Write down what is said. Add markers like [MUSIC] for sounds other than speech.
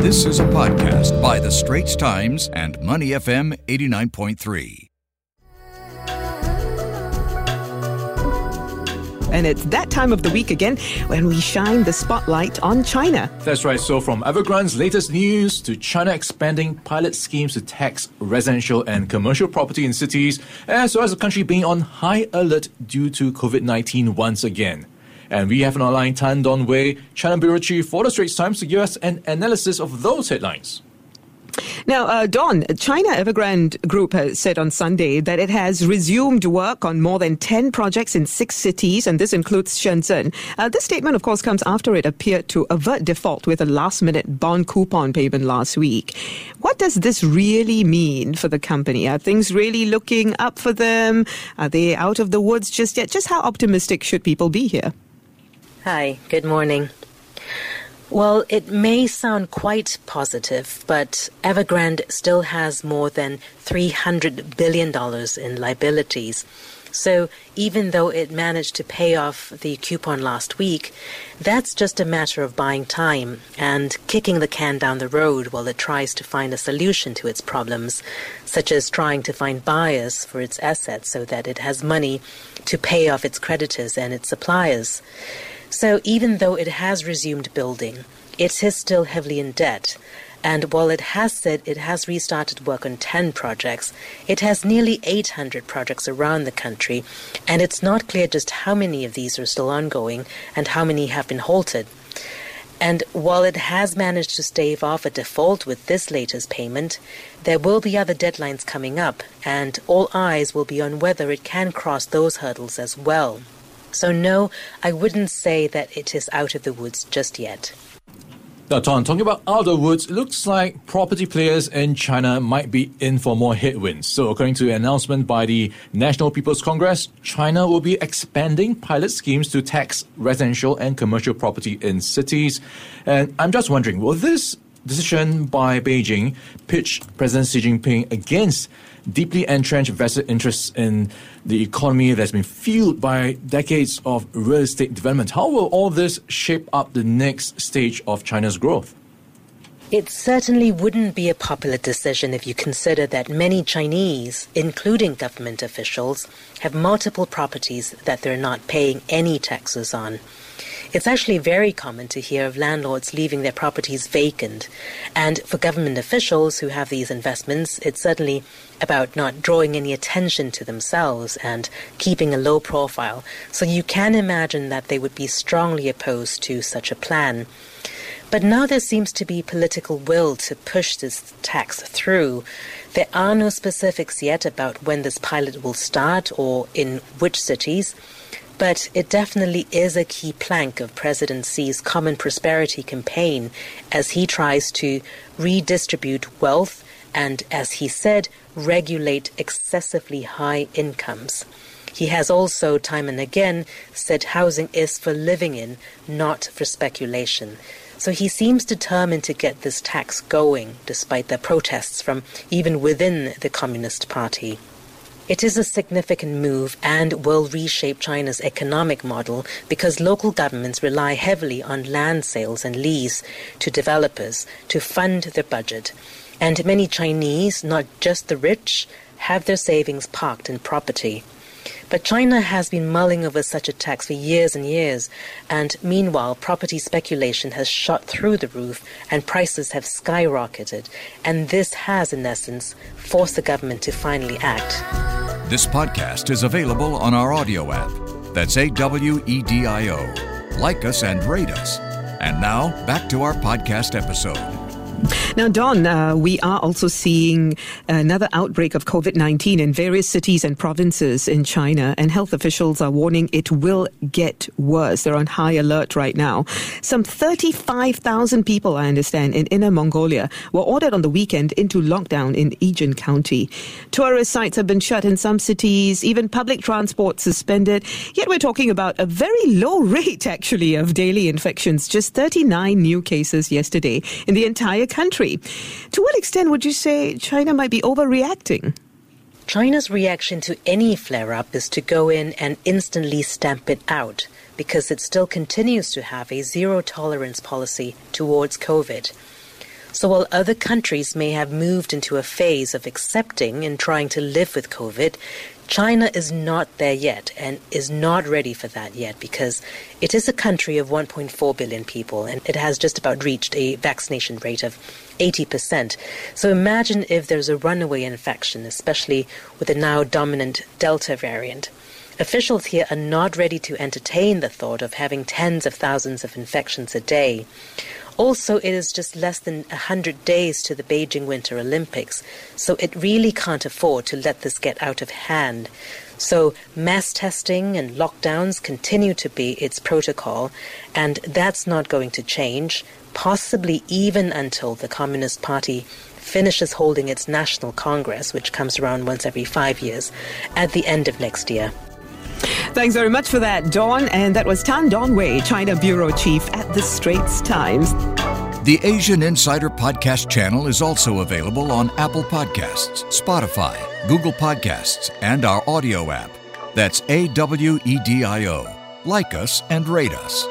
This is a podcast by The Straits Times and Money FM 89.3. And it's that time of the week again when we shine the spotlight on China. That's right. So, from Evergrande's latest news to China expanding pilot schemes to tax residential and commercial property in cities, as well as the country being on high alert due to COVID 19 once again. And we have an online Tan Dawn Wei, China Bureau Chief for the Straits Times, to give us an analysis of those headlines. Now, uh, Don, China Evergrande Group has said on Sunday that it has resumed work on more than 10 projects in six cities, and this includes Shenzhen. Uh, this statement, of course, comes after it appeared to avert default with a last minute bond coupon payment last week. What does this really mean for the company? Are things really looking up for them? Are they out of the woods just yet? Just how optimistic should people be here? Hi, good morning. Well, it may sound quite positive, but Evergrande still has more than $300 billion in liabilities. So even though it managed to pay off the coupon last week, that's just a matter of buying time and kicking the can down the road while it tries to find a solution to its problems, such as trying to find buyers for its assets so that it has money to pay off its creditors and its suppliers. So even though it has resumed building, it is still heavily in debt. And while it has said it has restarted work on 10 projects, it has nearly 800 projects around the country, and it's not clear just how many of these are still ongoing and how many have been halted. And while it has managed to stave off a default with this latest payment, there will be other deadlines coming up, and all eyes will be on whether it can cross those hurdles as well. So, no, I wouldn't say that it is out of the woods just yet. Now, Tom, talking about out of woods, looks like property players in China might be in for more headwinds. So, according to an announcement by the National People's Congress, China will be expanding pilot schemes to tax residential and commercial property in cities. And I'm just wondering, will this decision by Beijing pitched President Xi Jinping against deeply entrenched vested interests in the economy that's been fueled by decades of real estate development. How will all this shape up the next stage of China's growth? It certainly wouldn't be a popular decision if you consider that many Chinese, including government officials, have multiple properties that they're not paying any taxes on. It's actually very common to hear of landlords leaving their properties vacant. And for government officials who have these investments, it's certainly about not drawing any attention to themselves and keeping a low profile. So you can imagine that they would be strongly opposed to such a plan. But now there seems to be political will to push this tax through. There are no specifics yet about when this pilot will start or in which cities. But it definitely is a key plank of President Xi's Common Prosperity campaign as he tries to redistribute wealth and, as he said, regulate excessively high incomes. He has also, time and again, said housing is for living in, not for speculation. So he seems determined to get this tax going, despite the protests from even within the Communist Party. It is a significant move and will reshape China's economic model because local governments rely heavily on land sales and lease to developers to fund their budget. And many Chinese, not just the rich, have their savings parked in property. But China has been mulling over such a tax for years and years, and meanwhile, property speculation has shot through the roof and prices have skyrocketed. And this has, in essence, forced the government to finally act. This podcast is available on our audio app. That's A W E D I O. Like us and rate us. And now, back to our podcast episode. Now, Dawn, uh, we are also seeing another outbreak of COVID 19 in various cities and provinces in China, and health officials are warning it will get worse. They're on high alert right now. Some 35,000 people, I understand, in Inner Mongolia were ordered on the weekend into lockdown in Ejin County. Tourist sites have been shut in some cities, even public transport suspended. Yet we're talking about a very low [LAUGHS] rate, actually, of daily infections, just 39 new cases yesterday in the entire country. To what extent would you say China might be overreacting? China's reaction to any flare up is to go in and instantly stamp it out because it still continues to have a zero tolerance policy towards COVID. So while other countries may have moved into a phase of accepting and trying to live with COVID, China is not there yet and is not ready for that yet because it is a country of 1.4 billion people and it has just about reached a vaccination rate of 80%. So imagine if there's a runaway infection, especially with the now dominant Delta variant. Officials here are not ready to entertain the thought of having tens of thousands of infections a day. Also, it is just less than 100 days to the Beijing Winter Olympics, so it really can't afford to let this get out of hand. So, mass testing and lockdowns continue to be its protocol, and that's not going to change, possibly even until the Communist Party finishes holding its National Congress, which comes around once every five years, at the end of next year. Thanks very much for that, Dawn. And that was Tan Dawn Wei, China Bureau Chief at the Straits Times. The Asian Insider Podcast channel is also available on Apple Podcasts, Spotify, Google Podcasts, and our audio app. That's A W E D I O. Like us and rate us.